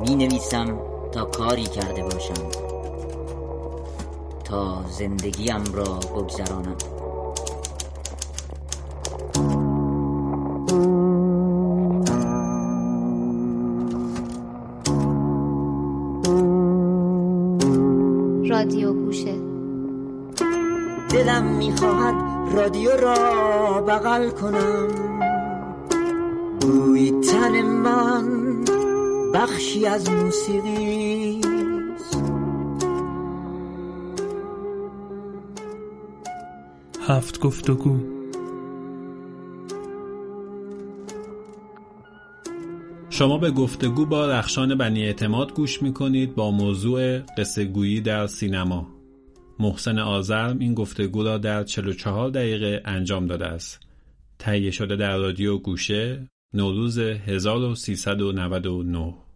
می نویسم تا کاری کرده باشم تا زندگیم را بگذرانم. رادیو گوشه. دلم می‌خواهد رادیو را بغل کنم. بخشی از موسیقی هفت گفتگو. شما به گفتگو با رخشان بنی اعتماد گوش می کنید با موضوع قصه گویی در سینما. محسن آزرم این گفتگو را در 44 دقیقه انجام داده است. تهیه شده در رادیو گوشه نوروز 1399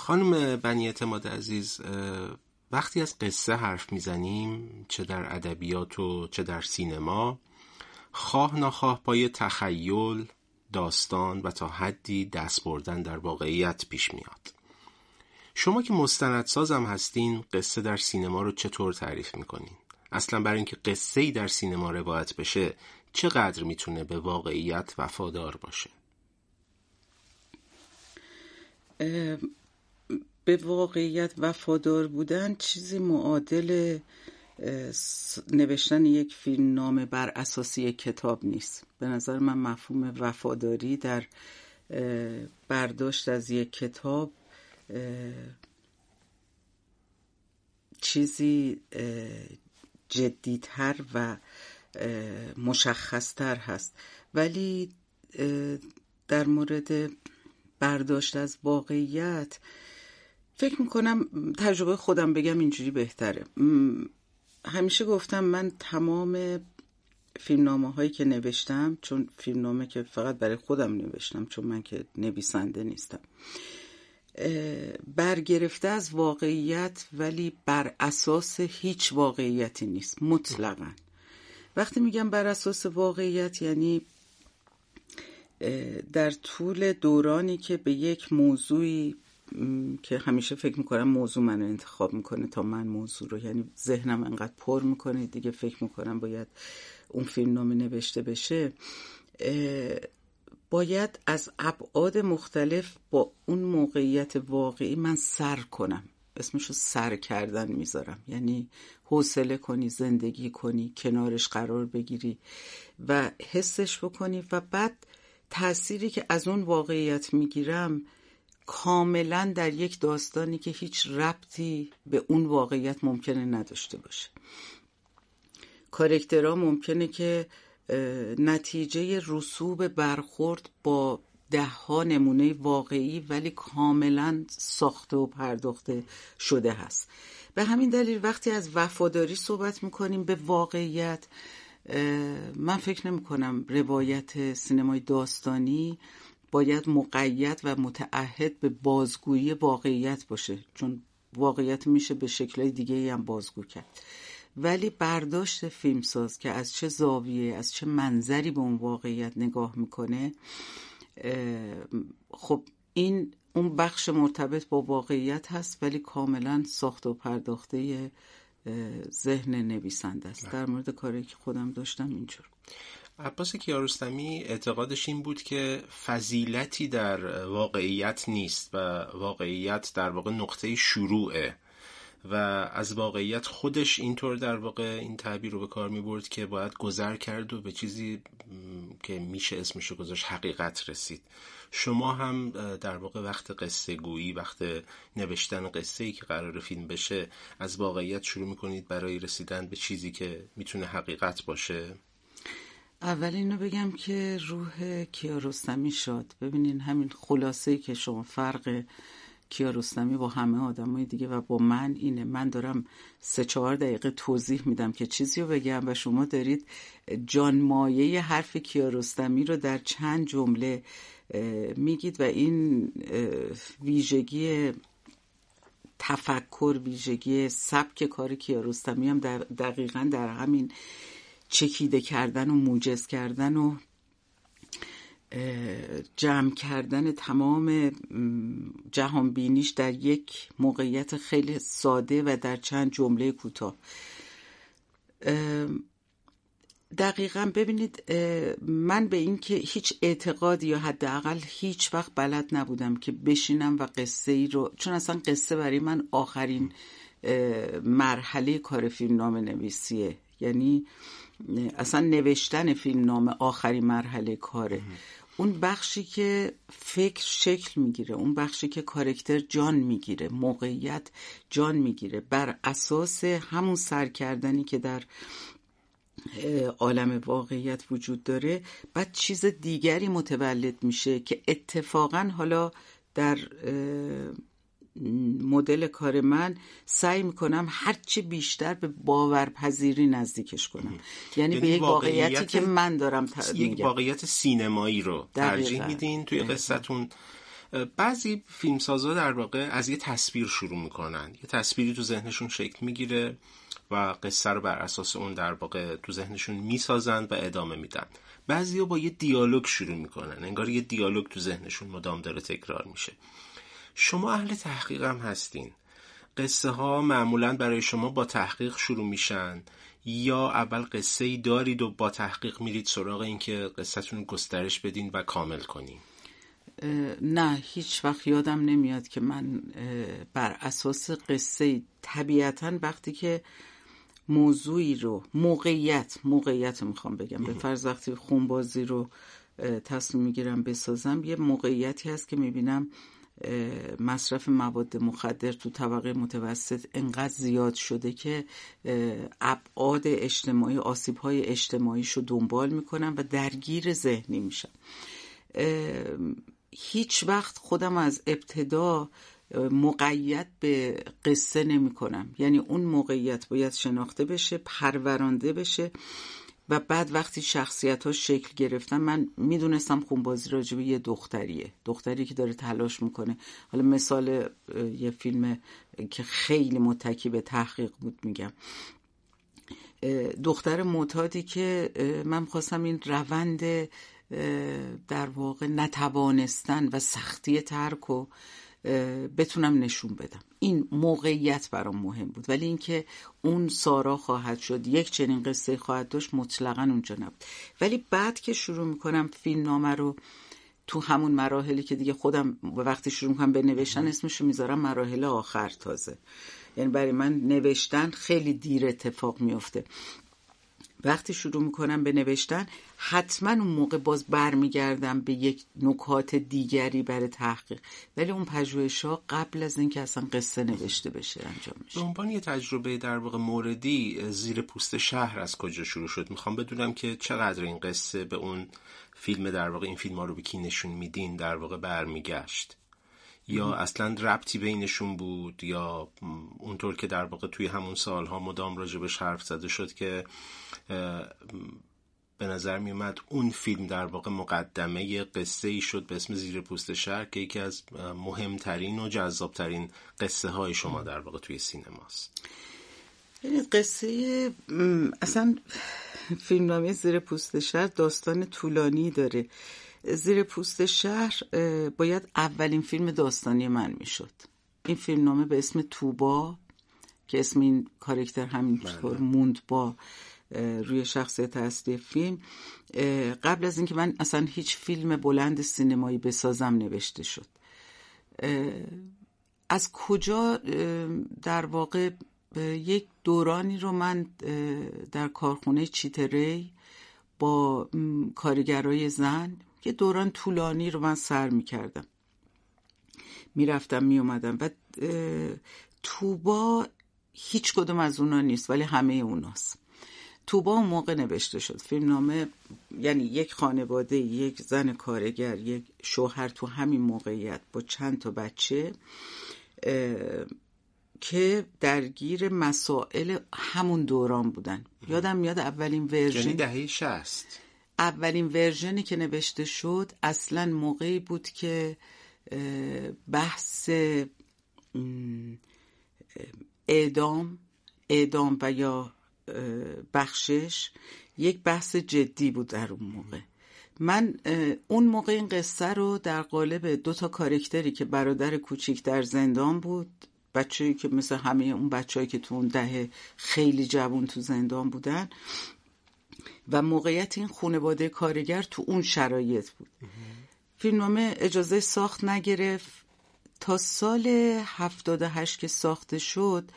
خانم بنی اعتماد عزیز وقتی از قصه حرف می‌زنیم چه در ادبیات و چه در سینما خواه ناخواه پای تخیل داستان و تا حدی دست بردن در واقعیت پیش میاد شما که مستندسازم هستین قصه در سینما رو چطور تعریف می‌کنین؟ اصلا برای اینکه قصه ای در سینما روایت بشه چقدر می‌تونه به واقعیت وفادار باشه؟ به واقعیت وفادار بودن چیزی معادل نوشتن یک فیلم نامه بر اساس یک کتاب نیست. به نظر من مفهوم وفاداری در برداشت از یک کتاب چیزی جدیتر و مشخصتر هست. ولی در مورد برداشت از واقعیت فکر می‌کنم تجربه خودم بگم اینجوری بهتره. همیشه گفتم من تمام فیلمنامه هایی که نوشتم چون فیلمنامه که فقط برای خودم نوشتم چون من که نویسنده نیستم برگرفته از واقعیت ولی بر اساس هیچ واقعیتی نیست مطلقا. وقتی میگم بر اساس واقعیت یعنی در طول دورانی که به یک موضوعی که همیشه فکر می‌کنم موضوع منو انتخاب می‌کنه تا من موضوع رو. یعنی ذهنم انقدر پر می‌کنه دیگه فکر می‌کنم باید اون فیلم نامه نوشته بشه. باید از ابعاد مختلف با اون موقعیت واقعی من سر کنم. اسمشو سر کردن می‌ذارم. یعنی حوصله کنی زندگی کنی کنارش قرار بگیری و حسش بکنی و بعد تأثیری که از اون واقعیت می‌گیرم کاملا در یک داستانی که هیچ ربطی به اون واقعیت ممکنه نداشته باشه. کارکترها ممکنه که نتیجه رسوب برخورد با ده ها نمونه واقعی ولی کاملا ساخته و پرداخته شده هست. به همین دلیل وقتی از وفاداری صحبت می‌کنیم به واقعیت من فکر نمی کنم روایت سینمای داستانی باید مقید و متعهد به بازگویی واقعیت باشه چون واقعیت میشه به شکلهای دیگه هم بازگو کرد. ولی برداشت فیلمساز که از چه زاویه از چه منظری به اون واقعیت نگاه می‌کنه خب این اون بخش مرتبط با واقعیت هست ولی کاملا ساخت و پرداخته ذهن نویسنده است. در مورد کاری که خودم داشتم اینجور. عباس کیارستمی اعتقادش این بود که فضیلتی در واقعیت نیست و واقعیت در واقع نقطه شروعه و از واقعیت خودش اینطور در واقع این تعبیر رو به کار می برد که باید گذر کرد و به چیزی که میشه اسمش رو گذاشت حقیقت رسید. شما هم در واقع وقت قصه گویی وقت نوشتن قصه ای که قرار فیلم بشه از واقعیت شروع می‌کنید برای رسیدن به چیزی که می‌تونه حقیقت باشه؟ اول اینو بگم که روح کیارستمی شد ببینین همین خلاصه که شما فرق کیارستمی با همه آدمای دیگه و با من اینه. من دارم سه چهار دقیقه توضیح میدم که چیزی رو بگم و شما دارید جانمایه حرف کیارستمی رو در چند جمله میگید و این ویژگی تفکر ویژگی سبک کار کیارستمی هم دقیقا در همین چکیده کردن و موجز کردن و جمع کردن تمام جهان بینیش در یک موقعیت خیلی ساده و در چند جمله کوتاه. دقیقا ببینید من به این که هیچ اعتقادی یا حداقل هیچ وقت بلد نبودم که بشینم و قصه ای رو چون اصلا قصه برای من آخرین مرحله کار فیلم نام نویسیه یعنی اصلا نوشتن فیلم نام آخرین مرحله کاره. اون بخشی که فکر شکل می‌گیره اون بخشی که کارکتر جان می‌گیره موقعیت جان می‌گیره بر اساس همون سرکردنی که در عالم واقعیت وجود داره. بعد چیز دیگری متولد میشه که اتفاقا حالا در مدل کار من سعی می‌کنم هرچی بیشتر به باورپذیری نزدیکش کنم. یعنی, یعنی به یک واقعیتی که من دارم یک واقعیت سینمایی رو ترجیح میدین توی قصتون بعضی فیلمسازا در واقع از یه تصویر شروع می‌کنن. یه تصویری تو ذهنشون شکل می‌گیره و قصه رو بر اساس اون در واقع تو ذهنشون می‌سازند و ادامه میدن. بعضی با یه دیالوگ شروع می‌کنن. انگار یه دیالوگ تو ذهنشون مدام داره تکرار میشه. شما اهل تحقیقم هستین. قصه ها معمولا برای شما با تحقیق شروع میشن. یا اول قصه ای دارید و با تحقیق میرید سراغ اینکه قصهتون گسترش بدین و کامل کنین. نه هیچ وقت یادم نمیاد که من بر اساس قصه طبیعتا وقتی که موضوعی رو موقعیت موقعیت می‌خوام بگم. به فرض وقتی خونبازی رو تصمیم می‌گیرم بسازم یه موقعیتی هست که می‌بینم مصرف مواد مخدر تو طبقه متوسط انقدر زیاد شده که ابعاد اجتماعی آسیب های اجتماعیش رو دنبال می‌کنم و درگیر ذهنی میشم هیچ وقت خودم از ابتدا مقید به قصه نمی کنم یعنی اون موقعیت باید شناخته بشه پرورانده بشه. و بعد وقتی شخصیت ها شکل گرفتن من می‌دونستم خونبازی راجبه یه دختریه. دختری که داره تلاش می‌کنه. حالا مثال یه فیلم که خیلی متکی به تحقیق بود میگم. دختر معتادی که من خواستم این روند در واقع نتوانستن و سختی ترک و بتونم نشون بدم. این موقعیت برام مهم بود. ولی اینکه اون سارا خواهد شد یک چنین قصه خواهد داشت مطلقا اونجا نبود. ولی بعد که شروع می‌کنم فیلم نامه رو تو همون مراحلی که دیگه خودم وقتی شروع می‌کنم به نوشتن اسمشو می‌ذارم مراحل آخر تازه. یعنی برای من نوشتن خیلی دیر اتفاق میفته وقتی شروع می‌کنم به نوشتن حتما اون موقع باز برمیگردم به یک نکات دیگری برای تحقیق. ولی اون پژوهش ها قبل از اینکه اصلا قصه نوشته بشه انجام میشه. به عنوان یه تجربه در واقع موردی زیر پوست شهر از کجا شروع شد؟ می‌خوام بدونم که چقدر این قصه به اون فیلم در واقع این فیلم ها رو به کی نشون میدین در واقع برمیگشت. یا اصلا ربطی بینشون بود یا اونطور که در واقع توی همون سالها مدام راجبش حرف زده شد که به نظر می اومد اون فیلم در واقع مقدمه قصه ای شد به اسم زیر پوست شهر که یکی از مهمترین و جذابترین قصه های شما در واقع توی سینماست. قصه اصلا فیلمنامه زیر پوست شهر داستان طولانی داره. زیر پوست شهر باید اولین فیلم داستانی من می‌شد. این فیلم نامه به اسم توبا که اسم این کارکتر همینطور بله. موند با روی شخصیت اصلی فیلم. قبل از اینکه من اصلا هیچ فیلم بلند سینمایی بسازم نوشته شد. از کجا در واقع یک دورانی رو من در کارخونه چیتری با کارگرای زن یه دوران طولانی رو من سر می‌کردم. می‌رفتم میومدم و توبا هیچ کدوم از اونا نیست ولی همه اوناست. توبا اون موقع نوشته شد. فیلم نامه یعنی یک خانواده یک زن کارگر یک شوهر تو همین موقعیت با چند تا بچه که درگیر مسائل همون دوران بودن. یادم میاد اولین ورژن. یعنی دهه شست اولین ورژنی که نوشته شد اصلا موقعی بود که بحث اعدام اعدام و یا بخشش یک بحث جدی بود در اون موقع. من اون موقع این قصه رو در قالب دو تا کارکتری که برادر کوچیک در زندان بود بچه‌ای که مثل همه اون بچه‌ای که تو اون دهه خیلی جوان تو زندان بودن و موقعیت این خانواده کارگر تو اون شرایط بود. فیلمنامه اجازه ساخت نگرفت. تا سال 78 که ساخته شد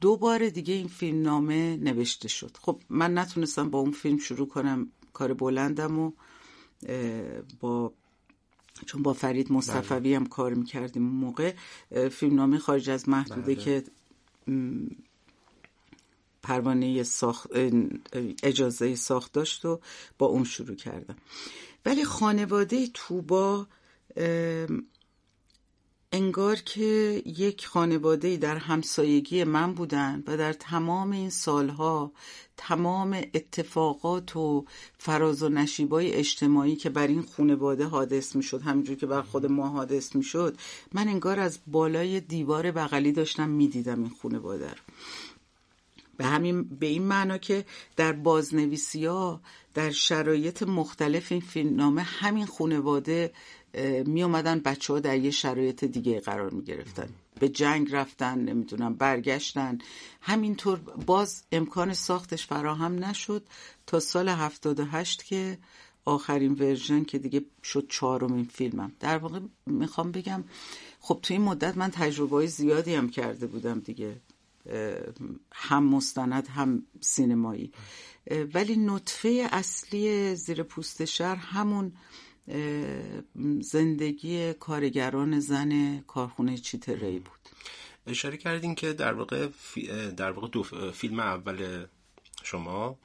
دو بار دیگه این فیلمنامه نوشته شد. خب من نتونستم با اون فیلم شروع کنم کار بلندم و با چون با فرید مصطفوی هم کار می‌کردیم اون موقع فیلمنامه خارج از محدوده بله. که پروانه ساخت اجازه ساخت داشت و با اون شروع کردم. ولی خانواده توبا انگار که یک خانواده در همسایگی من بودن و در تمام این سالها تمام اتفاقات و فراز و نشیبای اجتماعی که بر این خانواده حادث می شد همینجور که بر خود ما حادث می شد من انگار از بالای دیوار بغلی داشتم می دیدم این خانواده رو. به همین به این معنا که در بازنویسی ها در شرایط مختلف این فیلمنامه همین خانواده می اومدن بچه ها در یه شرایط دیگه قرار می گرفتن به جنگ رفتن نمی‌دونم برگشتن. همینطور باز امکان ساختش فراهم نشد تا سال 78 که آخرین ورژن که دیگه شد چهارمین فیلمم. در واقع می‌خوام بگم خب تو این مدت من تجربه زیادی هم کرده بودم دیگه. هم مستند هم سینمایی. ولی نطفه اصلی زیر پوست شهر همون زندگی کارگران زن کارخونه چیتری بود. اشاره کردین که در واقع در واقع دو فیلم اول شما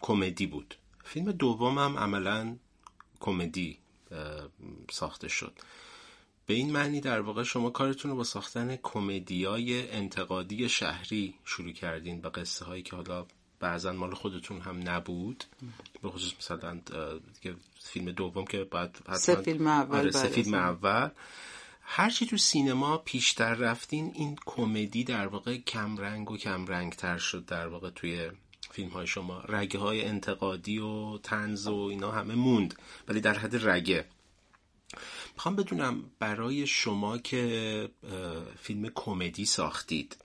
کمدی بود. فیلم دوم هم عملا کمدی ساخته شد. به این معنی در واقع شما کارتون رو با ساختن کمدیای انتقادی شهری شروع کردین و قصه هایی که حالا بعضا مال خودتون هم نبود به خصوص مثلا فیلم دوم که بعد سه فیلم اول آره سه فیلم اول. هرچی تو سینما پیشتر رفتین این کمدی در واقع کم رنگ و کم رنگ تر شد در واقع توی فیلم های شما. رگه های انتقادی و تنز و اینا همه موند ولی در حد رگه. می‌خوام بدونم برای شما که فیلم کمدی ساختید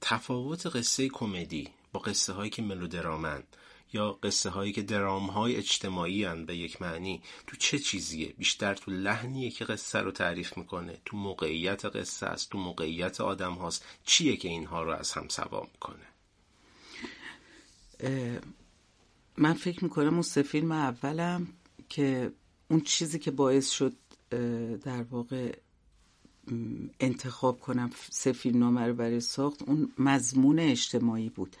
تفاوت قصه کمدی با قصه هایی که ملودرامن یا قصه هایی که درام های اجتماعی هن به یک معنی تو چه چیزیه؟ بیشتر تو لحنیه که قصه رو تعریف می‌کنه تو موقعیت قصه است تو موقعیت آدم هاست چیه که اینها رو از هم سوا می‌کنه؟ من فکر می‌کنم اون سه فیلم اولم که اون چیزی که باعث شد در واقع انتخاب کنم سه فیلم نامه رو برای ساخت اون مضمون اجتماعی بود.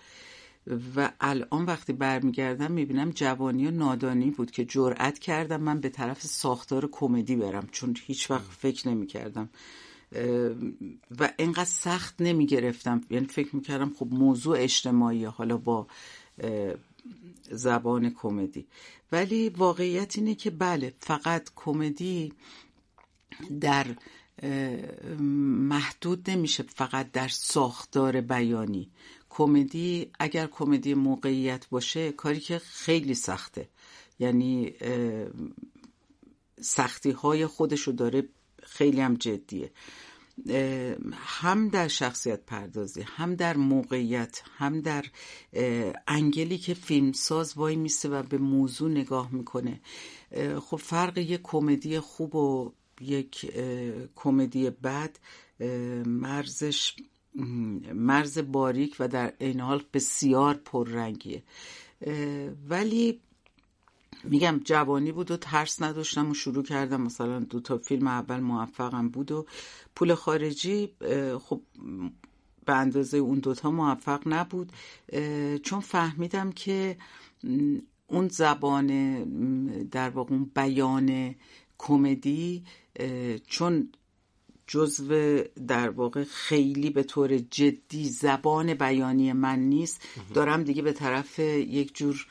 و الان وقتی برمیگردم می‌بینم جوانی و نادانی بود که جرأت کردم من به طرف ساختار کمدی برم چون هیچ وقت فکر نمی‌کردم. و اینقدر سخت نمی‌گرفتم. یعنی فکر می‌کردم خب موضوع اجتماعی حالا با زبان کمدی. ولی واقعیت اینه که بله فقط کمدی در محدود نمیشه فقط در ساختار بیانی. کمدی اگر کمدی موقعیت باشه کاری که خیلی سخته. یعنی سختی های خودشو داره خیلی هم جدیه. هم در شخصیت پردازی هم در موقعیت هم در انگلی که فیلمساز وای میسته و به موضوع نگاه می‌کنه. خب فرق یک کمدی خوب و یک کمدی بد مرزش مرز باریک و در این حال بسیار پررنگیه. ولی میگم جوانی بود و ترس نداشتم و شروع کردم. مثلا دو تا فیلم اول موفقم بود و پول خارجی خب به اندازه اون دوتا موفق نبود. چون فهمیدم که اون زبان در واقع اون بیان کمدی چون جزو در واقع خیلی به طور جدی زبان بیانی من نیست دارم دیگه به طرف یک جور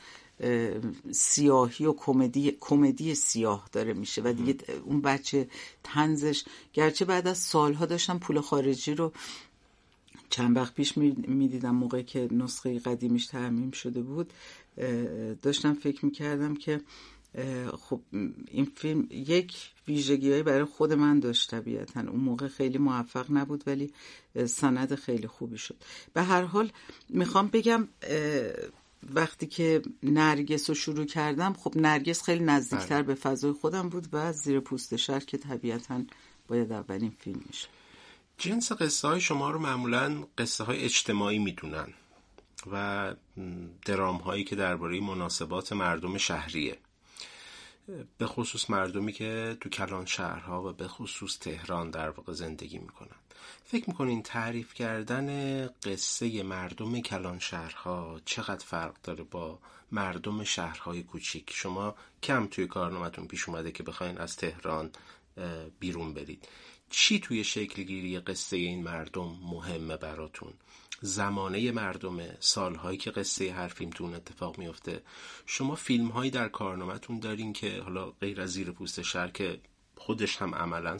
سیاهی و کمدی کمدی سیاه داره میشه و دیگه اون بچه تنزش گرچه بعد از سالها داشتم پول خارجی رو چند وقت پیش می‌دیدم موقعی که نسخه قدیمیش تعمیم شده بود داشتم فکر می‌کردم که خب این فیلم یک ویژگی برای خود من داشت طبیعتا. اون موقع خیلی موفق نبود ولی سند خیلی خوبی شد. به هر حال می‌خوام بگم وقتی که نرگس رو شروع کردم خب نرگس خیلی نزدیکتر بله. به فضای خودم بود و زیر پوست شهر که طبیعتا باید اولین فیلم میشه جنس قصه های شما رو معمولا قصه های اجتماعی می‌دونن و درام هایی که درباره مناسبات مردم شهریه. به خصوص مردمی که تو کلان شهرها و به خصوص تهران در واقع زندگی می‌کنن فکر می‌کنین تعریف کردن قصه مردم کلان شهرها چقدر فرق داره با مردم شهرهای کوچیک؟ شما کم توی کارنامتون پیش اومده که بخواین از تهران بیرون برید. چی توی شکلگیری قصه این مردم مهمه براتون؟ زمانه مردمه سالهایی که قصه هر فیلمتون اتفاق میفته شما فیلم هایی در کارنامهتون دارین که حالا غیر از زیر پوست شهر که خودش هم عملا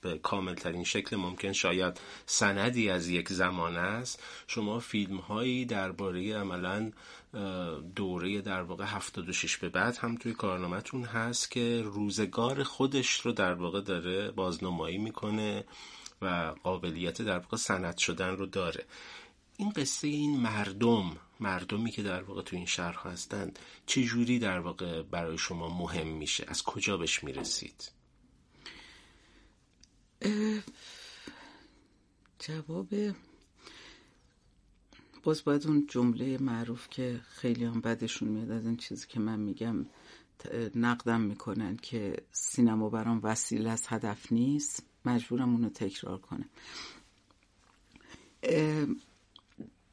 به کامل ترین شکل ممکن شاید سندی از یک زمانه است. شما فیلم هایی درباره عملا دوره در واقع 76 به بعد هم توی کارنامهتون هست که روزگار خودش رو در واقع داره بازنمایی می‌کنه و قابلیت در واقع سند شدن رو داره. این قصه این مردم مردمی که در واقع تو این شهر هستند چه جوری در واقع برای شما مهم میشه؟ از کجا بهش می‌رسید؟ جواب باز باید اون جمله معروف که خیلی هم بدشون میاد از این چیزی که من میگم نقدم می‌کنن که سینما برام وسیله از هدف نیست مجبورم اونو تکرار کنم.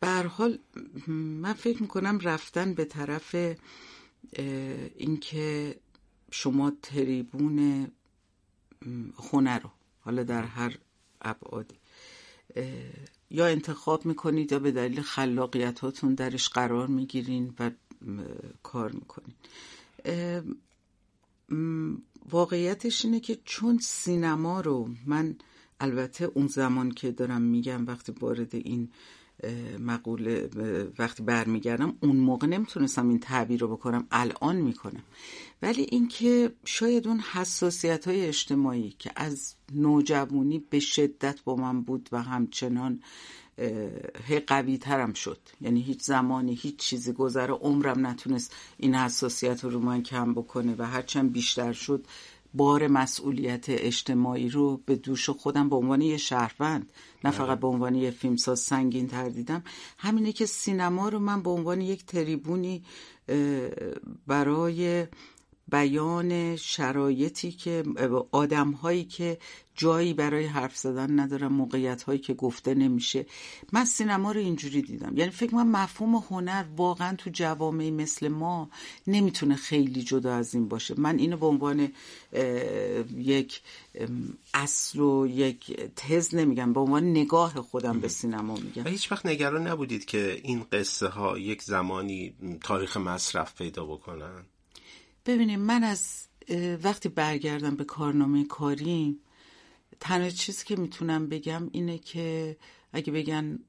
حال من فکر می‌کنم رفتن به طرف اینکه شما تریبون خونه رو حالا در هر ابعادی یا انتخاب می‌کنید یا به دلیل خلاقیتاتون درش قرار می‌گیرین و کار می‌کنین. واقعیتش اینه که چون سینما رو من البته اون زمان که دارم میگم وقتی وارد این مقوله وقتی برمیگردم اون موقع نمی‌تونستم این تعبیر رو بکنم الان می‌کنم. ولی اینکه شاید اون حساسیت های اجتماعی که از نوجوانی به شدت با من بود و همچنان هی قوی ترم شد. یعنی هیچ زمانی هیچ چیزی گذره عمرم نتونست این حساسیت رو من کم بکنه و هرچند بیشتر شد بار مسئولیت اجتماعی رو به دوش خودم به عنوان یه شهروند نه فقط بله. به عنوان یه فیلمساز سنگین تر دیدم همینه که سینما رو من به عنوان یک تریبونی برای بیان شرایطی که آدم هایی که جایی برای حرف زدن ندارن موقعیت هایی که گفته نمیشه. من سینما رو اینجوری دیدم. یعنی فکر من مفهوم هنر واقعا تو جوامعی مثل ما نمی‌تونه خیلی جدا از این باشه. من اینو به عنوان یک اصل و یک تز نمیگم به عنوان نگاه خودم به سینما میگم. و هیچ وقت نگران نبودید که این قصه ها یک زمانی تاریخ مصرف پیدا بکنن؟ ببینیم من از وقتی برگردم به کارنامه کاریم تنها چیزی که می‌تونم بگم اینه که اگه بگن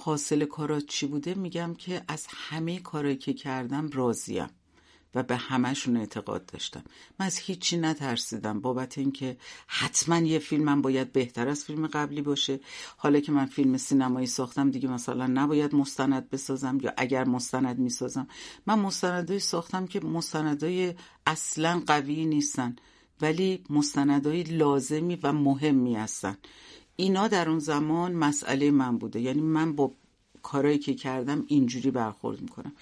حاصل کارات چی بوده میگم که از همه کارایی که کردم راضیم. و به همهشون اعتقاد داشتم. من از هیچی نترسیدم بابت اینکه حتما یه فیلمم باید بهتر از فیلم قبلی باشه. حالا که من فیلم سینمایی ساختم دیگه مثلا نباید مستند بسازم یا اگر مستند می‌سازم. من مستندایی ساختم که مستندای اصلا قوی نیستن ولی مستندای لازمی و مهمی هستن. اینا در اون زمان مسئله من بوده. یعنی من با کارایی که کردم اینجوری برخورد می‌کنم.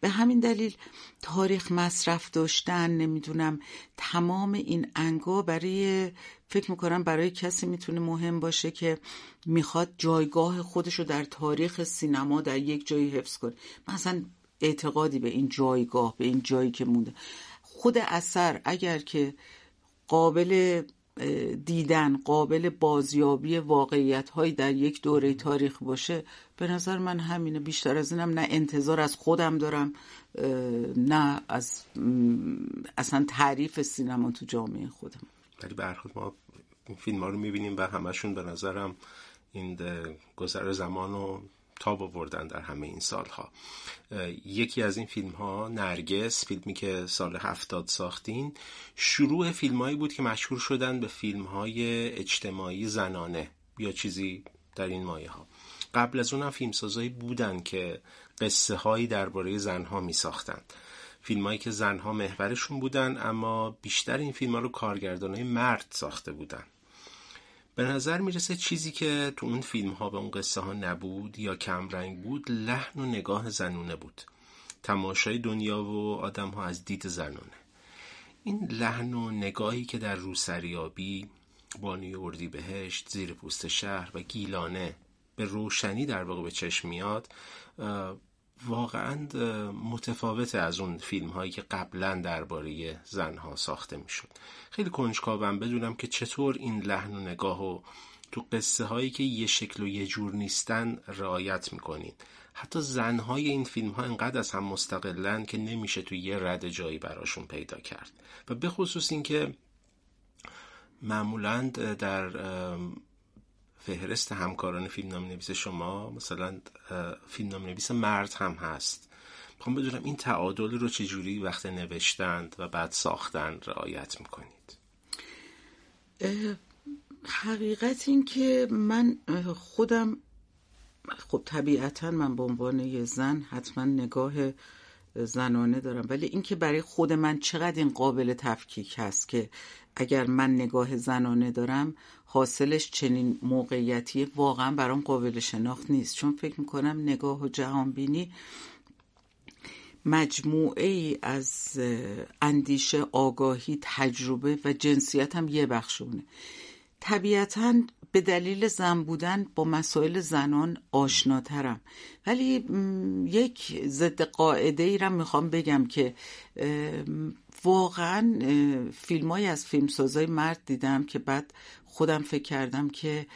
به همین دلیل تاریخ مصرف داشتن نمی‌دونم تمام این انگا برای فکر می‌کنم برای کسی می‌تونه مهم باشه که می‌خواد جایگاه خودش رو در تاریخ سینما در یک جایی حفظ کنه. مثلا اعتقادی به این جایگاه به این جایی که مونده. خود اثر اگر که قابل دیدن قابل بازیابی واقعیت های در یک دوره تاریخ باشه به نظر من همینه بیشتر از اینم نه انتظار از خودم دارم نه از اصلا تعریف سینما تو جامعه خودم. ولی به ما این فیلم ها رو می‌بینیم و همشون به نظرم این گذر زمان رو تاب آوردن در همه این سالها. یکی از این فیلم ها نرگس فیلمی که سال هفتاد ساختین شروع فیلم بود که مشهور شدن به فیلم های اجتماعی زنانه یا چیزی در این مایه ها. قبل از اونم فیلمسازایی بودن که قصه هایی درباره زنها می ساختن فیلم هایی که زنها محورشون بودن اما بیشتر این فیلم ها رو کارگردان مرد ساخته بودن. به نظر می‌رسه چیزی که تو اون فیلم ها به اون قصه ها نبود یا کمرنگ بود لحن و نگاه زنونه بود. تماشای دنیا و آدم ها از دید زنونه. این لحن و نگاهی که در روسریابی بانوی اردی بهشت زیر پوست شهر و گیلانه به روشنی در واقع به چشم میاد واقعا متفاوت از اون فیلم هایی که قبلا درباره زنها ساخته می‌شد. خیلی کنجکاوم بدونم که چطور این لحن و نگاه و تو قصه هایی که یه شکل و یه جور نیستن رعایت می‌کنین. حتی زنهای این فیلم ها انقدر از هم مستقلن که نمیشه تو یه رد جایی براشون پیدا کرد. و به خصوص اینکه معمولا در فهرست همکاران فیلم نام نویس شما مثلا فیلم نام نویس مرد هم هست. می‌خوام بدونم این تعادل رو چجوری وقت نوشتند و بعد ساختن رعایت می‌کنید؟ حقیقت این که من خودم خب طبیعتا من به عنوان یه زن حتما نگاه زنانه دارم ولی اینکه برای خود من چقدر این قابل تفکیک هست که اگر من نگاه زنانه دارم حاصلش چنین موقعیتی واقعا برام قابل شناخت نیست. چون فکر می‌کنم نگاه و جهانبینی مجموعه ای از اندیشه آگاهی تجربه و جنسیت هم یه بخشونه. طبیعتا به دلیل زن بودن با مسائل زنان آشناترم. ولی یک ضد قاعده ای را می‌خوام بگم که واقعا فیلم های از فیلمسازای مرد دیدم که بعد خودم فکر کردم که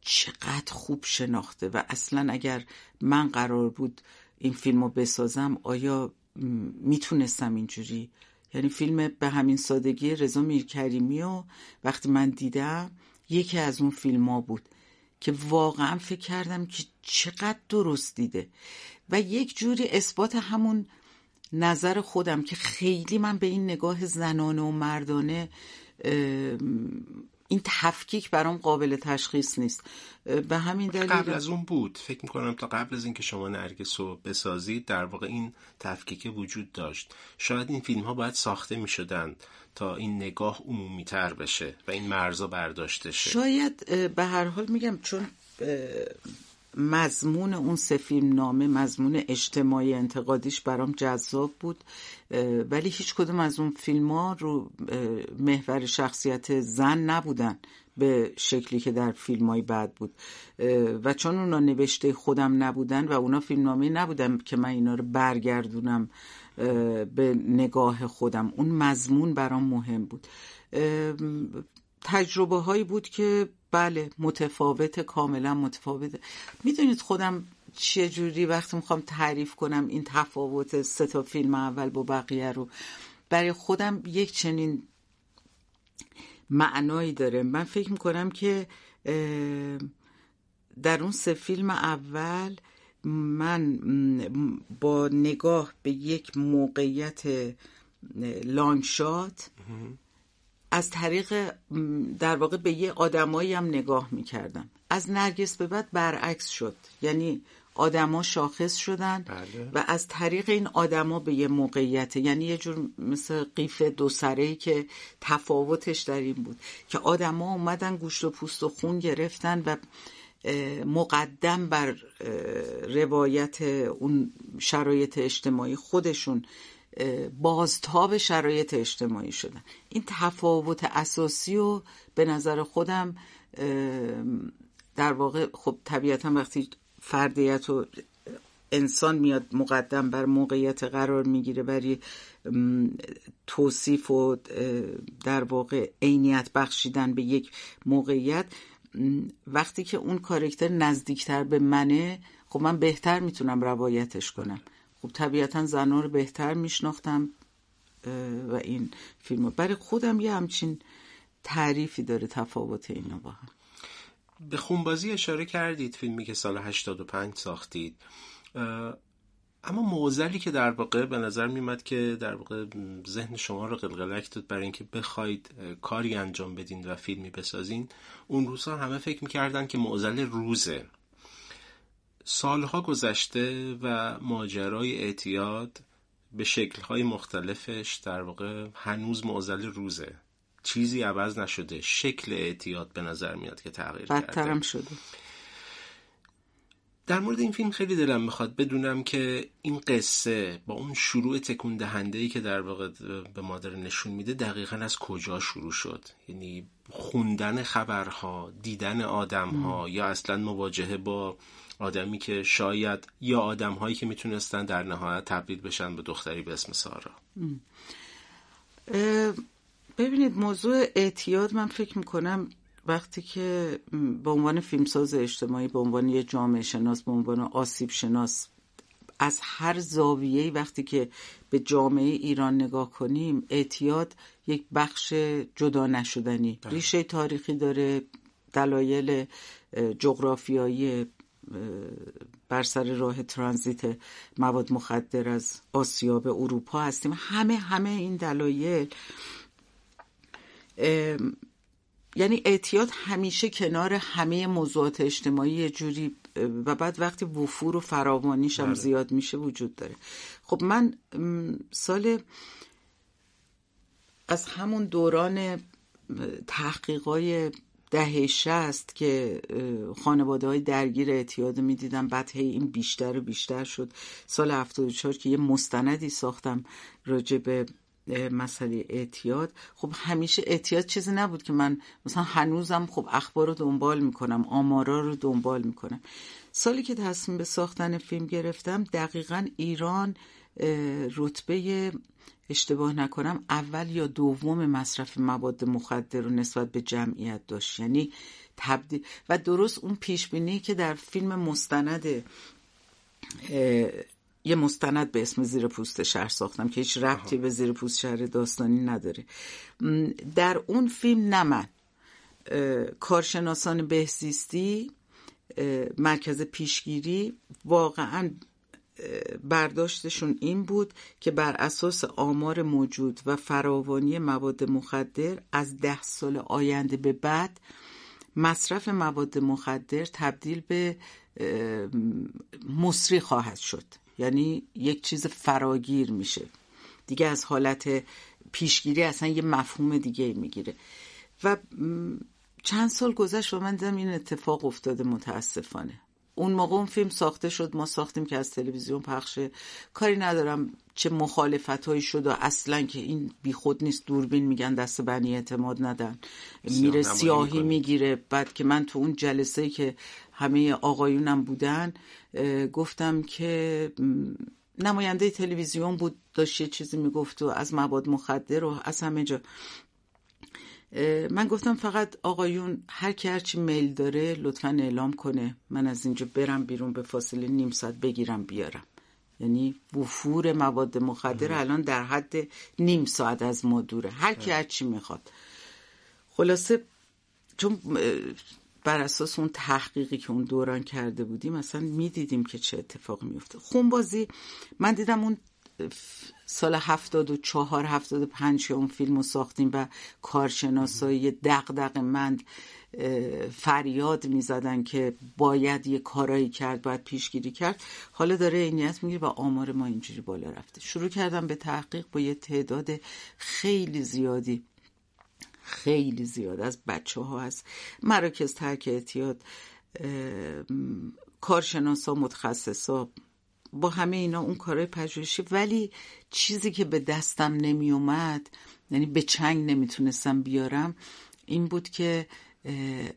چقدر خوب شناخته و اصلا اگر من قرار بود این فیلم رو بسازم آیا می‌تونستم اینجوری؟ یعنی فیلم به همین سادگی رضا میرکریمی و وقتی من دیدم یکی از اون فیلم ها بود که واقعا فکر کردم که چقدر درست دیده. و یک جوری اثبات همون نظر خودم که خیلی من به این نگاه زنانه و مردانه این تفکیک برام قابل تشخیص نیست. به همین دلیل قبل از اون بود. فکر می‌کنم تا قبل از اینکه شما نرگس رو بسازید در واقع این تفکیک وجود داشت. شاید این فیلم ها باید ساخته می‌شدن تا این نگاه عمومی تر بشه و این مرزا برداشته شه. شاید به هر حال میگم چون مضمون اون سه فیلم نامه مضمون اجتماعی انتقادیش برام جذاب بود ولی هیچ کدوم از اون فیلم ها رو محور شخصیت زن نبودن به شکلی که در فیلم های بعد بود. و چون اونا نوشته خودم نبودن و اونا فیلم نامه نبودن که من اینا رو برگردونم به نگاه خودم اون مضمون برام مهم بود. تجربه هایی بود که بله متفاوت کاملا متفاوته. می‌دونید خودم چه جوری وقتی می‌خوام تعریف کنم این تفاوت سه تا فیلم اول با بقیه رو برای خودم یک چنین معنایی داره. من فکر می‌کنم که در اون سه فیلم اول من با نگاه به یک موقعیت لانگشات از طریق در واقع به یه آدمایی هم نگاه می‌کردم از نرگس به بعد برعکس شد یعنی آدما شاخص شدن بله. و از طریق این آدما به یه موقعیت یعنی یه جور مثل قیف دو سره که تفاوتش در این بود که آدما اومدن گوشت و پوست و خون گرفتن و مقدم بر روایت اون شرایط اجتماعی خودشون بازتاب شرایط اجتماعی شدن. این تفاوت اساسی و به نظر خودم در واقع خب طبیعتا وقتی فردیت و انسان میاد مقدم بر موقعیت قرار می‌گیره برای توصیف و در واقع عینیت بخشیدن به یک موقعیت وقتی که اون کارکتر نزدیکتر به منه خب من بهتر می‌تونم روایتش کنم. خب طبیعتا زنها رو بهتر میشناختم و این فیلم برای خودم یه همچین تعریفی داره تفاوت اینا با هم. به خونبازی اشاره کردید فیلمی که سال 85 ساختید. اما موزلی که در واقع به نظر میمد که در واقع ذهن شما رو قلقلک داد برای اینکه بخواید کاری انجام بدین و فیلمی بسازین اون روزها همه فکر می‌کردن که موزل روزه. سالها گذشته و ماجرای اعتیاد به شکلهای مختلفش در واقع هنوز معضل روزه. چیزی عوض نشده. شکل اعتیاد به نظر میاد که تغییر کرده. بدترم شده. در مورد این فیلم خیلی دلم می‌خواد بدونم که این قصه با اون شروع تکون دهنده ای که در واقع به مادر نشون میده دقیقا از کجا شروع شد؟ یعنی خوندن خبرها دیدن آدمها یا اصلا مواجهه با آدمی که شاید یا آدم هایی که می‌تونستن در نهایت تبدیل بشن به دختری به اسم سارا. ببینید موضوع اعتیاد من فکر می‌کنم وقتی که به عنوان فیلمساز اجتماعی به عنوان یه جامعه شناس به عنوان آسیب شناس از هر زاویه‌ای وقتی که به جامعه ایران نگاه کنیم اعتیاد یک بخش جدا نشدنی بله. ریشه تاریخی داره دلایل جغرافیایی بر سر راه ترانزیت مواد مخدر از آسیا به اروپا هستیم همه همه این دلایل یعنی اعتیاد همیشه کنار همه موضوعات اجتماعی یه جوری و بعد وقتی وفور و فراوانیش هم بله. زیاد میشه وجود داره خب من سال از همون دوران تحقیقای دهه شست که خانواده های درگیر اعتیاد می‌دیدم بعد هی این بیشتر و بیشتر شد. سال 74 که یه مستندی ساختم راجع به مسئله اعتیاد. خب همیشه اعتیاد چیزی نبود که من مثلا هنوزم خب اخبار رو دنبال می‌کنم آمارا رو دنبال می‌کنم. سالی که تصمیم به ساختن فیلم گرفتم دقیقا ایران رتبه اشتباه نکنم اول یا دوم مصرف مواد مخدر رو نسبت به جمعیت داشت. یعنی تبدیل و درست اون پیش بینی که در فیلم مستند یه مستند به اسم زیر پوست شهر ساختم که هیچ ربطی به زیر پوست شهر داستانی نداره. در اون فیلم نه من. کارشناسان بهزیستی مرکز پیشگیری واقعا برداشتشون این بود که بر اساس آمار موجود و فراوانی مواد مخدر از ده سال آینده به بعد مصرف مواد مخدر تبدیل به مصری خواهد شد. یعنی یک چیز فراگیر میشه. دیگه از حالت پیشگیری اصلا یه مفهوم دیگه می‌گیره. و چند سال گذشت و من دیدم این اتفاق افتاده متاسفانه. اون موقع اون فیلم ساخته شد ما ساختیم که از تلویزیون پخشه کاری ندارم چه مخالفت هایی شد و اصلا که این بیخود نیست دوربین میگن دست بنی اعتماد ندن. میره سیاهی می‌گیره. بعد که من تو اون جلسه که همه آقایونم بودن گفتم که نماینده تلویزیون بود داشت یه چیزی می‌گفت و از مواد مخدر و از همه جا. من گفتم فقط آقایون هر کی هرچی میل داره لطفا اعلام کنه. من از اینجا برم بیرون به فاصله نیم ساعت بگیرم بیارم. یعنی وفور مواد مخدر الان در حد نیم ساعت از ما دوره. هر کی هرچی می‌خواد. خلاصه چون بر اساس اون تحقیقی که اون دوران کرده بودیم مثلا می‌دیدیم که چه اتفاق میفته. خونبازی من دیدم اون سال هفتاد و چهار هفتاد و پنج اون فیلم رو ساختیم و کارشناسای دقدق مند فریاد می‌زدن که باید یه کارایی کرد باید پیشگیری کرد. حالا داره اینیت می‌گیره و آمار ما اینجوری بالا رفته. شروع کردم به تحقیق با یه تعداد خیلی زیادی خیلی زیاد از بچه ها از مراکز ترک اعتیاد کارشناسا متخصصا با همه اینا اون کارهای پژوهشی. ولی چیزی که به دستم نمی اومد یعنی به چنگ نمی‌تونستم بیارم این بود که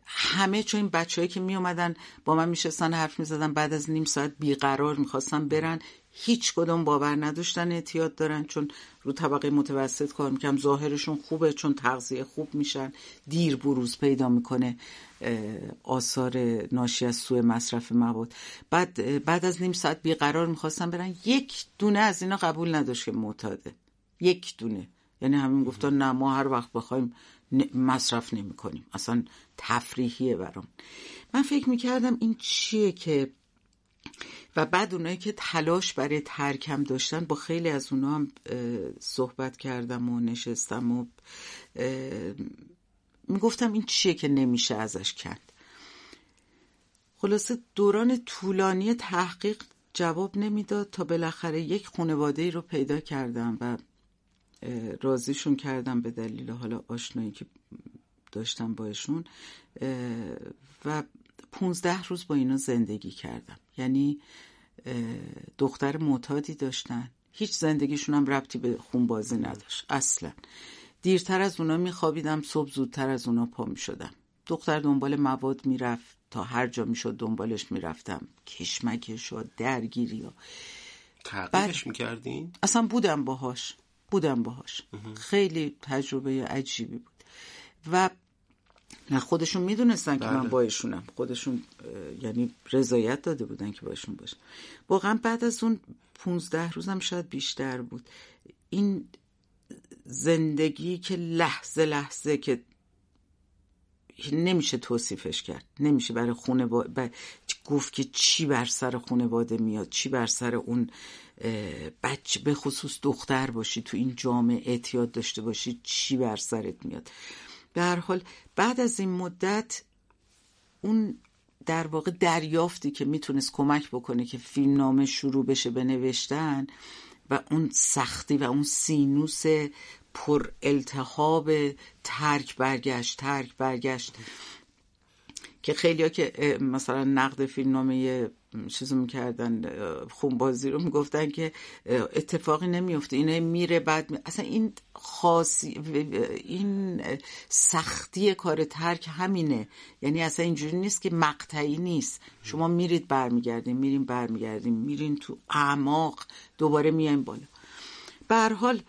همه چون این بچههایی که می اومدن با من میشستن حرف می‌زدن بعد از نیم ساعت بیقرار می‌خواستن برن هیچ کدوم باور نداشتن اعتیاد دارن چون رو طبقه متوسط کار می‌کنم ظاهرشون خوبه چون تغذیه خوب میشن. دیر بروز پیدا می‌کنه آثار ناشی از سوء مصرف مواد. بعد بعد از نیم ساعت بیقرار می‌خواستن برن. یک دونه از اینا قبول نداشت که معتاده. یک دونه. یعنی همین گفتن نه ما هر وقت بخوایم مصرف نمی کنیم اصلا تفریحیه برام. من فکر می‌کردم این چیه که و بعد اونایی که تلاش برای ترکم داشتن با خیلی از اونا هم صحبت کردم و نشستم و می‌گفتم این چیه که نمیشه ازش کرد. خلاصه دوران طولانی تحقیق جواب نمی‌داد تا بالاخره یک خانواده ای رو پیدا کردم و راضیشون کردم به دلیل حالا آشنایی که داشتم باشون و پونزده روز با اینا زندگی کردم. یعنی دختر معتادی داشتن. هیچ زندگیشون هم ربطی به خونبازی نداشت اصلا. دیرتر از اونا میخوابیدم صبح زودتر از اونا پا می‌شدم. دختر دنبال مواد می‌رفت تا هر جا می‌شد دنبالش می‌رفتم. کشمکش و درگیری ها تعقیبش می‌کردین؟ اصلا بودم باهاش بودم باهاش. خیلی تجربه عجیبی بود. و نه خودشون می‌دونستن که من بله. بایشونم خودشون یعنی رضایت داده بودن که باشون باشم واقعا بعد از اون پونزده روزم شاید بیشتر بود. این زندگی که لحظه لحظه که نمیشه توصیفش کرد. نمیشه برای خونه گفت که چی بر سر خانواده میاد چی بر سر اون بچه به خصوص دختر باشی تو این جامعه اعتیاد داشته باشی چی بر سرت میاد. به هر حال بعد از این مدت اون در واقع دریافتی که می‌تونست کمک بکنه که فیلم نامه شروع بشه به نوشتن و اون سختی و اون سینوس پر التحاب ترک برگشت ترک برگشت. که خیلی ها که مثلا نقد فیلم نامه چیزو می‌کردن خونبازی رو می‌گفتن که اتفاقی نمیفته اینه میره بعد می... اصلا این خاصی این سختی کار ترک همینه. یعنی اصلا اینجوری نیست که مقطعی نیست. شما میرید برمیگردین میرین برمیگردین میرین تو اعماق دوباره میایم بالا. به حال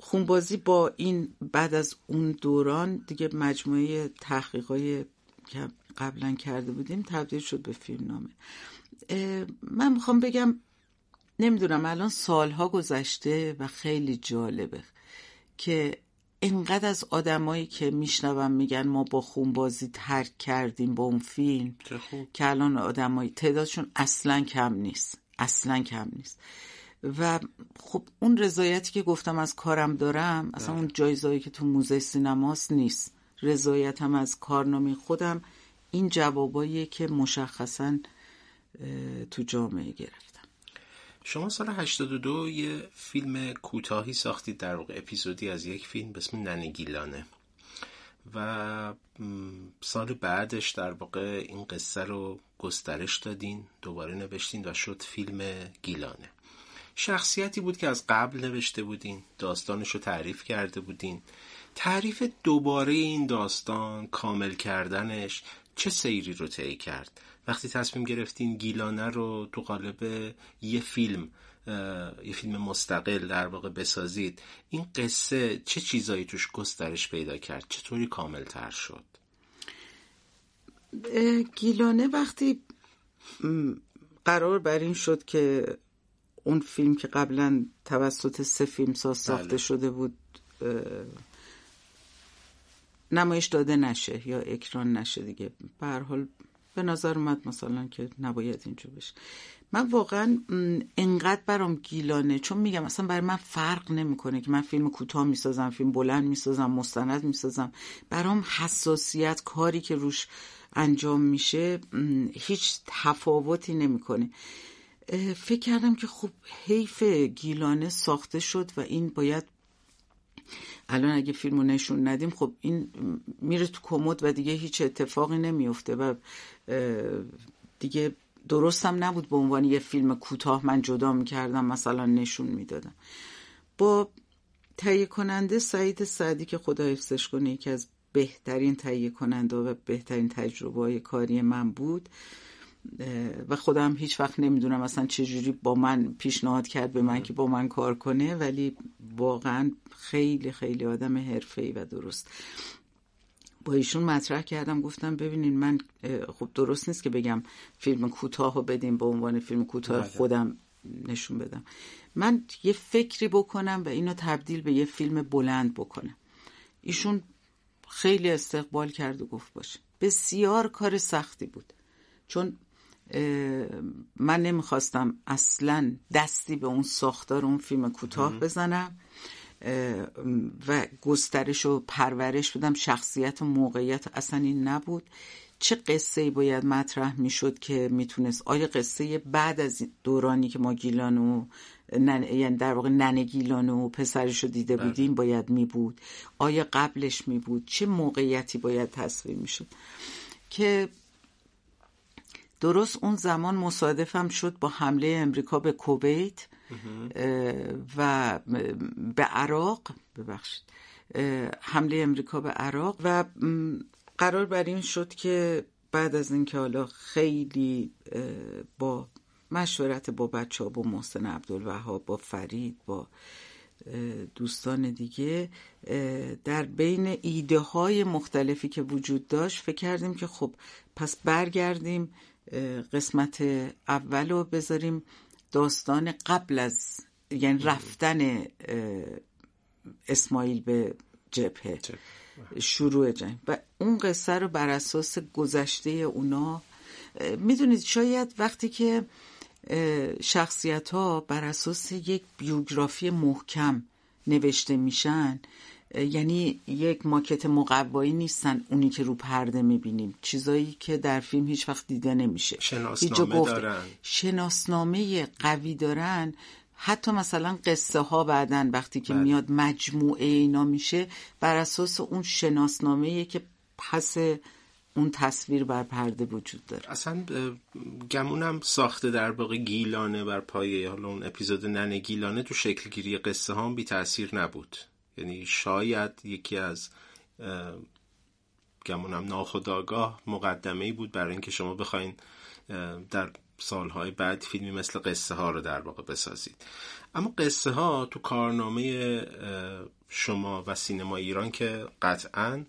خونبازی با این بعد از اون دوران دیگه مجموعه تحقیقای که قبلا کرده بودیم تبدیل شد به فیلم نامه من می‌خوام بگم نمی‌دونم الان سالها گذشته و خیلی جالبه که انقدر از آدمایی که میشنوم میگن ما با خونبازی ترک کردیم با اون فیلم که الان آدمایی تعدادشون اصلا کم نیست اصلا کم نیست. و خب اون رضایتی که گفتم از کارم دارم اصلا اون جایزایی که تو موزه سینماست نیست. رضایتم از کارنامه خودم این جوابایی که مشخصا تو جامعه گرفتم. شما سال 82 یه فیلم کوتاهی ساختید در واقع اپیزودی از یک فیلم به اسم ننگیلانه و سال بعدش در واقع این قصه رو گسترش دادین دوباره نوشتین و شد فیلم گیلانه. شخصیتی بود که از قبل نوشته بودین داستانش رو تعریف کرده بودین. تعریف دوباره این داستان کامل کردنش چه سیری رو طی کرد؟ وقتی تصمیم گرفتین گیلانه رو تو قالب یه فیلم یه فیلم مستقل در واقع بسازید این قصه چه چیزایی توش گسترش پیدا کرد؟ چطوری کامل تر شد گیلانه وقتی قرار بر این شد که اون فیلم که قبلا توسط سه فیلم ساز ساخته بله. شده بود نمایش داده نشه یا اکران نشه دیگه. به حال به نظر اومد مثلا که نباید اینجا بشه. من واقعا انقدر برام گیلانه چون میگم اصلا برای من فرق نمی‌کنه که من فیلم کوتاه می‌سازم فیلم بلند می‌سازم مستند می‌سازم. برام حساسیت کاری که روش انجام میشه هیچ تفاوتی نمی‌کنه. فکر کردم که خب حیف گیلانه ساخته شد و این باید الان اگه فیلمو نشون ندیم خب این میره تو کمد و دیگه هیچ اتفاقی نمیفته و دیگه درستم نبود به عنوان یه فیلم کوتاه من جدا می‌کردم مثلا نشون می‌دادم. با تهیه کننده سعید سعدی که خدا حفظش کنه یکی از بهترین تهیه کننده و بهترین تجربه های کاری من بود. و خودم هیچ وقت نمی‌دونم اصلا چجوری با من پیشنهاد کرد به من که با من کار کنه ولی واقعا خیلی خیلی آدم حرفه‌ای و درست. با ایشون مطرح کردم گفتم ببینین من خب درست نیست که بگم فیلم کوتاه رو بدیم به عنوان فیلم کوتاه بله. خودم نشون بدم. من یه فکری بکنم و اینو تبدیل به یه فیلم بلند بکنم. ایشون خیلی استقبال کرد و گفت باشه. بسیار کار سختی بود. چون من نمی‌خواستم اصلا دستی به اون ساختار اون فیلم کوتاه بزنم و گسترش و پرورش بدم. شخصیت و موقعیت اصلا این نبود. چه قصه ای باید مطرح می‌شد که می‌تونست؟ آیا قصه بعد از دورانی که ما گیلانو یعنی در واقع ننه گیلانو و پسرش رو دیده بله. بودیم باید می بود آیا قبلش می بود چه موقعیتی باید تصویر می‌شد؟ که درست اون زمان مصادفم شد با حمله امریکا به کویت و به عراق ببخشید حمله امریکا به عراق و قرار بر این شد که بعد از اینکه حالا خیلی با مشورت با بچه ها با محسن عبدالوهاب با فرید با دوستان دیگه در بین ایده های مختلفی که وجود داشت فکر کردیم که خب پس برگردیم قسمت اول رو بذاریم داستان قبل از یعنی رفتن اسماعیل به جبهه. شروع جنگ. و اون قصه رو بر اساس گذشته اونا می‌دونید شاید وقتی که شخصیت ها بر اساس یک بیوگرافی محکم نوشته میشن یعنی یک ماکت مقوایی نیستن اونی که رو پرده می‌بینیم. چیزایی که در فیلم هیچ وقت دیده نمیشه. شناسنامه دارن. شناسنامه قوی دارن. حتی مثلا قصه ها بعدن وقتی که بله. میاد مجموعه اینا میشه بر اساس اون شناسنامه که پس اون تصویر بر پرده وجود داره. اصلا گمونم ساخته در واقع گیلانه بر پایه حالا اون اپیزود ننه گیلانه تو شکلگیری قصه ها بی تاثیر نبود. یعنی شاید یکی از گمونم ناخداگاه مقدمه ای بود برای اینکه شما بخواین در سالهای بعد فیلمی مثل قصه ها رو در واقع بسازید. اما قصه ها تو کارنامه شما و سینما ایران که قطعا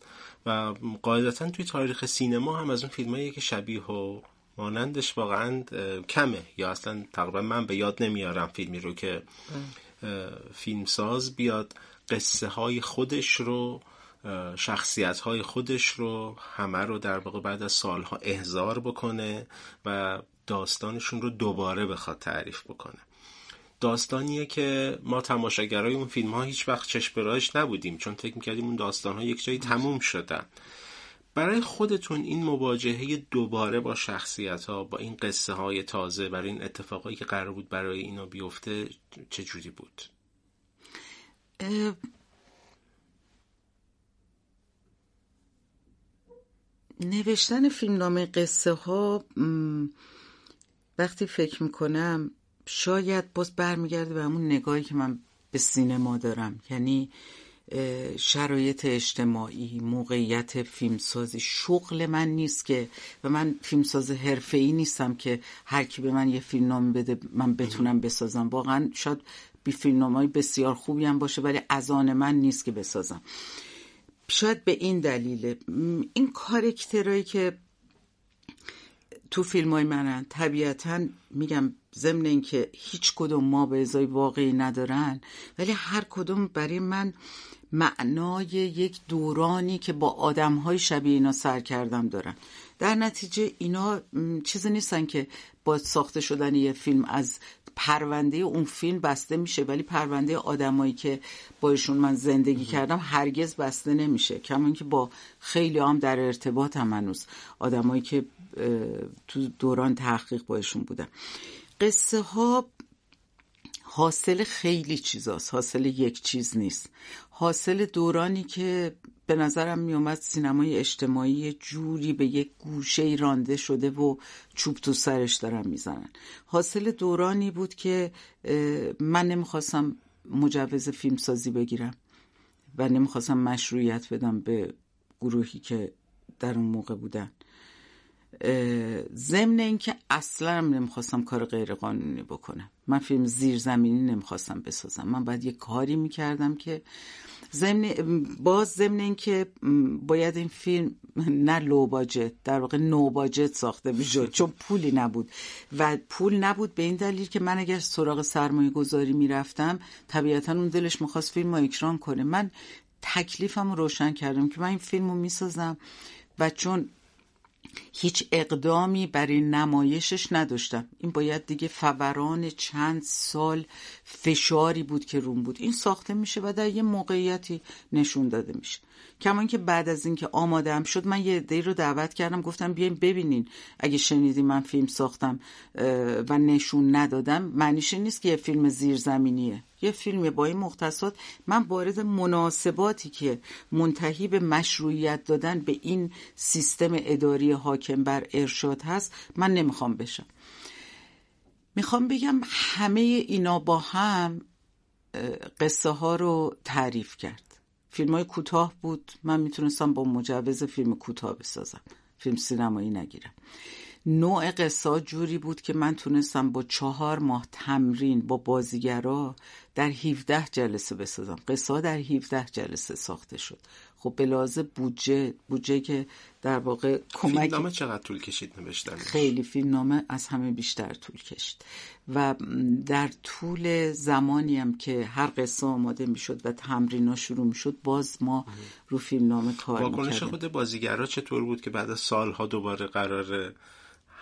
و قاعدتا توی تاریخ سینما هم از اون فیلمایی که شبیه و مانندش واقعا کمه. یا اصلا تقریبا من به یاد نمیارم فیلمی رو که فیلمساز بیاد. قصه های خودش رو شخصیت های خودش رو همه رو در واقع بعد از سالها احضار بکنه و داستانشون رو دوباره بخواد تعریف بکنه داستانیه که ما تماشاگرای اون فیلم ها هیچ وقت چشم نبودیم چون فکر می‌کردیم اون داستان ها یک جایی تموم شدن برای خودتون این مواجهه دوباره با شخصیت ها با این قصه های تازه برای این اتفاقایی که قرار بود برای اینا بیفته چجوری بود؟ نوشتن فیلمنامه قصه ها وقتی فکر می‌کنم شاید باز برمیگرده به همون نگاهی که من به سینما دارم. یعنی شرایط اجتماعی موقعیت فیلمسازی. شغل من نیست که و من فیلمساز حرفه ای نیستم که هر کی به من یه فیلم بده من بتونم بسازم. واقعا شاید بی فیلم های بسیار خوبی هم باشه ولی از آن من نیست که بسازم. شاید به این دلیل این کارکترهایی که تو فیلم های منن طبیعتا میگم ضمن اینکه هیچ کدوم ما به ازای واقعی ندارن ولی هر کدوم برای من معنای یک دورانی که با آدم های شبیه اینا سر کردم دارن. در نتیجه اینا چیزی نیستن که با ساخته شدن یه فیلم از پرونده اون فیلم بسته میشه ولی پرونده آدمایی که باشون من زندگی کردم هرگز بسته نمیشه. کما که با خیلی هم در ارتباط هم هنوز آدمایی که تو دوران تحقیق باشون بودم قصه ها حاصل خیلی چیزاست. حاصل یک چیز نیست. حاصل دورانی که به نظرم میومد سینمای اجتماعی جوری به یک گوشه رانده شده و چوب تو سرش دارن می‌زنن. حاصل دورانی بود که من نمی‌خواستم مجوز فیلمسازی بگیرم و نمی‌خواستم مشروعیت بدم به گروهی که در اون موقع بودن. ضمن اینکه اصلا نمی‌خواستم کار غیر قانونی بکنم. من فیلم زیرزمینی نمی‌خواستم بسازم. من باید یه کاری می‌کردم که ضمن باز ضمن اینکه باید این فیلم نه لو باجت در واقع نو باجت ساخته می‌شد چون پولی نبود. و پول نبود به این دلیل که من اگر سراغ سرمایه گذاری می‌رفتم طبیعتا اون دلش می‌خواست فیلم رو اکران کنه. من تکلیفم رو روشن کردم که من این فیلم رو می‌سازم و چون هیچ اقدامی برای نمایشش نداشتم. این باید دیگه فوران چند سال فشاری بود که روم بود. این ساخته میشه و در یه موقعیتی نشون داده میشه. کمان که بعد از اینکه آمادم شد من یه دی رو دعوت کردم. گفتم بیاین ببینین. اگه شنیدی من فیلم ساختم و نشون ندادم معنیش نیست که یه فیلم زیرزمینیه. یه فیلم با این مختصات. من وارد مناسباتی که منتهی به مشروعیت دادن به این سیستم اداری حاکم بر ارشاد هست من نمی‌خوام بشم. می‌خوام بگم همه اینا با هم قصه ها رو تعریف کرد. فیلم های کوتاه بود. من می‌تونستم با مجوز فیلم کوتاه بسازم. فیلم سینمایی نگیرم. نوع قصه جوری بود که من تونستم با چهار ماه تمرین با بازیگرا در 17 جلسه بسازم. قصه در 17 جلسه ساخته شد. خب به لازم بودجه بودجه که در واقع کمک فیلم نامه چقدر طول کشید نوشتن خیلی فیلم نامه از همه بیشتر طول کشید. و در طول زمانی هم که هر قصه آماده می‌شد و تمرینا شروع می‌شد باز ما رو فیلم نامه کار واکنش خود بازیگرا چطور بود که بعد از سالها دوباره قرار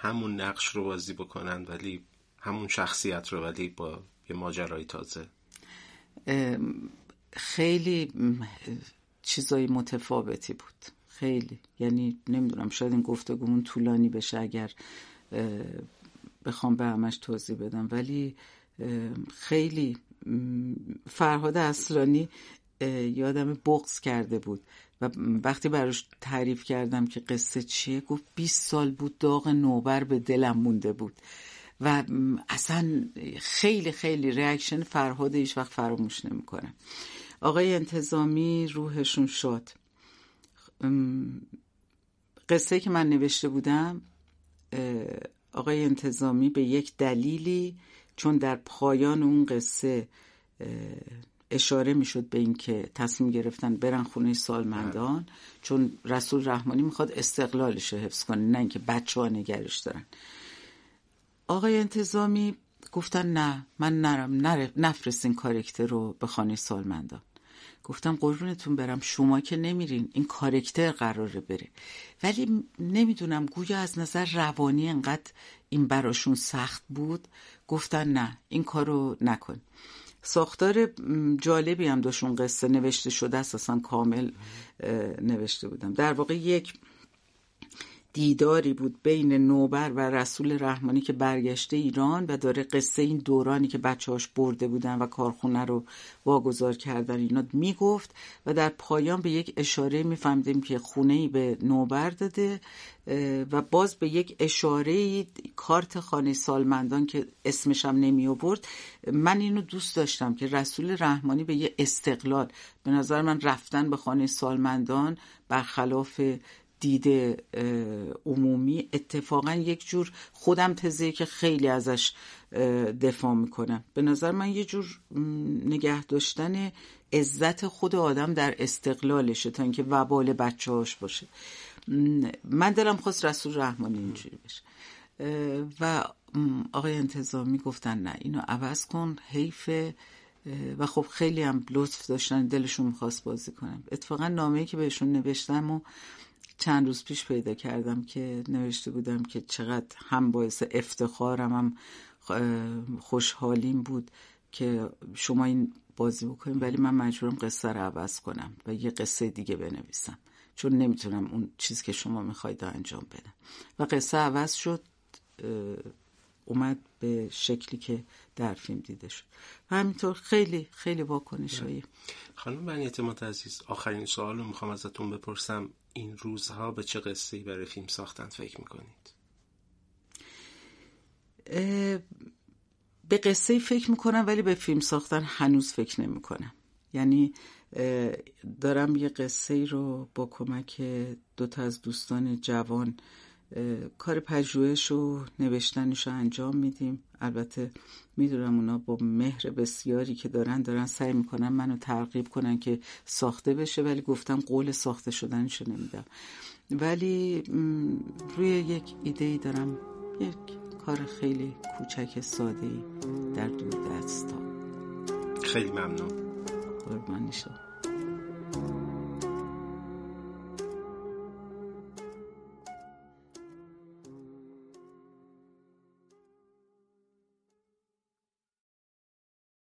همون نقش رو بازی بکنن ولی همون شخصیت رو ولی با یه ماجرای تازه؟ خیلی چیزای متفاوتی بود. خیلی. یعنی نمی‌دونم شاید این گفتگومون طولانی بشه اگر بخوام به همش توضیح بدم. ولی خیلی فرهاد اصلانی یادم بغز کرده بود. و وقتی براش تعریف کردم که قصه چیه گفت 20 سال بود داغ نوبر به دلم مونده بود. و اصلا خیلی خیلی ریاکشن فرهاد هیچ وقت فراموش نمی‌کنم آقای انتظامی روحشون شد. قصه که من نوشته بودم آقای انتظامی به یک دلیلی چون در پایان اون قصه اشاره می‌شد به اینکه تصمیم گرفتن برن خونه سالمندان چون رسول رحمانی می‌خواد استقلالش رو حفظ کنه نه اینکه بچه ها نگرش دارن. آقای انتظامی گفتن نه من نرم نفرستین کارکتر رو به خانه سالمندان گفتم قربونتون برم شما که نمیرین این کارکتر قراره بره. ولی نمی‌دونم گویا از نظر روانی انقدر این براشون سخت بود؟ گفتن نه این کارو نکن. ساختار جالبی هم داشون قصه نوشته شده اساسا کامل نوشته بودم. در واقع یک دیداری بود بین نوبر و رسول رحمانی که برگشته ایران و داره قصه این دورانی که بچهاش برده بودن و کارخونه رو واگذار کردن. اینا می‌گفت و در پایان به یک اشاره میفهمدیم که خونه ای به نوبر داده و باز به یک اشاره کارت خانه سالمندان که اسمشم نمی آورد من اینو دوست داشتم که رسول رحمانی به یه استقلال به نظر من رفتن به خانه سالمندان برخلاف دید عمومی. اتفاقا یک جور خودم تزه که خیلی ازش دفاع می‌کنم به نظر من یه جور نگه داشتن عزت خود آدم در استقلالشه تا اینکه وبال بچه هاش باشه من دلم خواست رسول رحمانی اینجوری بشه. و آقای انتظامی گفتن نه اینو عوض کن حیفه و خب خیلی هم لطف داشتن دلشون می‌خواست بازی کنم اتفاقا نامه که بهشون نوشتم و چند روز پیش پیدا کردم که نوشته بودم که چقدر هم باعث افتخارم هم خوشحالیم بود که شما این بازی بکنیم. ولی من مجبورم قصه رو عوض کنم و یه قصه دیگه بنویسم چون نمی‌تونم اون چیز که شما می‌خواید انجام بدم. و قصه عوض شد اومد به شکلی که در فیلم دیده شد. و همینطور خیلی خیلی واکنش هایی خانم بنی اعتماد عزیز آخرین سوال رو می‌خوام ازتون بپرسم. این روزها به چه قصه برای فیلم ساختن فکر می‌کنید؟ به قصه فکر می‌کنم ولی به فیلم ساختن هنوز فکر نمی‌کنم. یعنی دارم یه قصه رو با کمک دوتا از دوستان جوان کار پژوهش و نوشتنش رو انجام میدیم. البته می‌دونم اونا با مهر بسیاری که دارن دارن سعی می‌کنن منو ترغیب کنن که ساخته بشه ولی گفتم قول ساخته شدنشو نمیدم. ولی روی یک ایده ای دارم. یک کار خیلی کوچک ساده ای در دور دستا خیلی ممنون. قربانی شد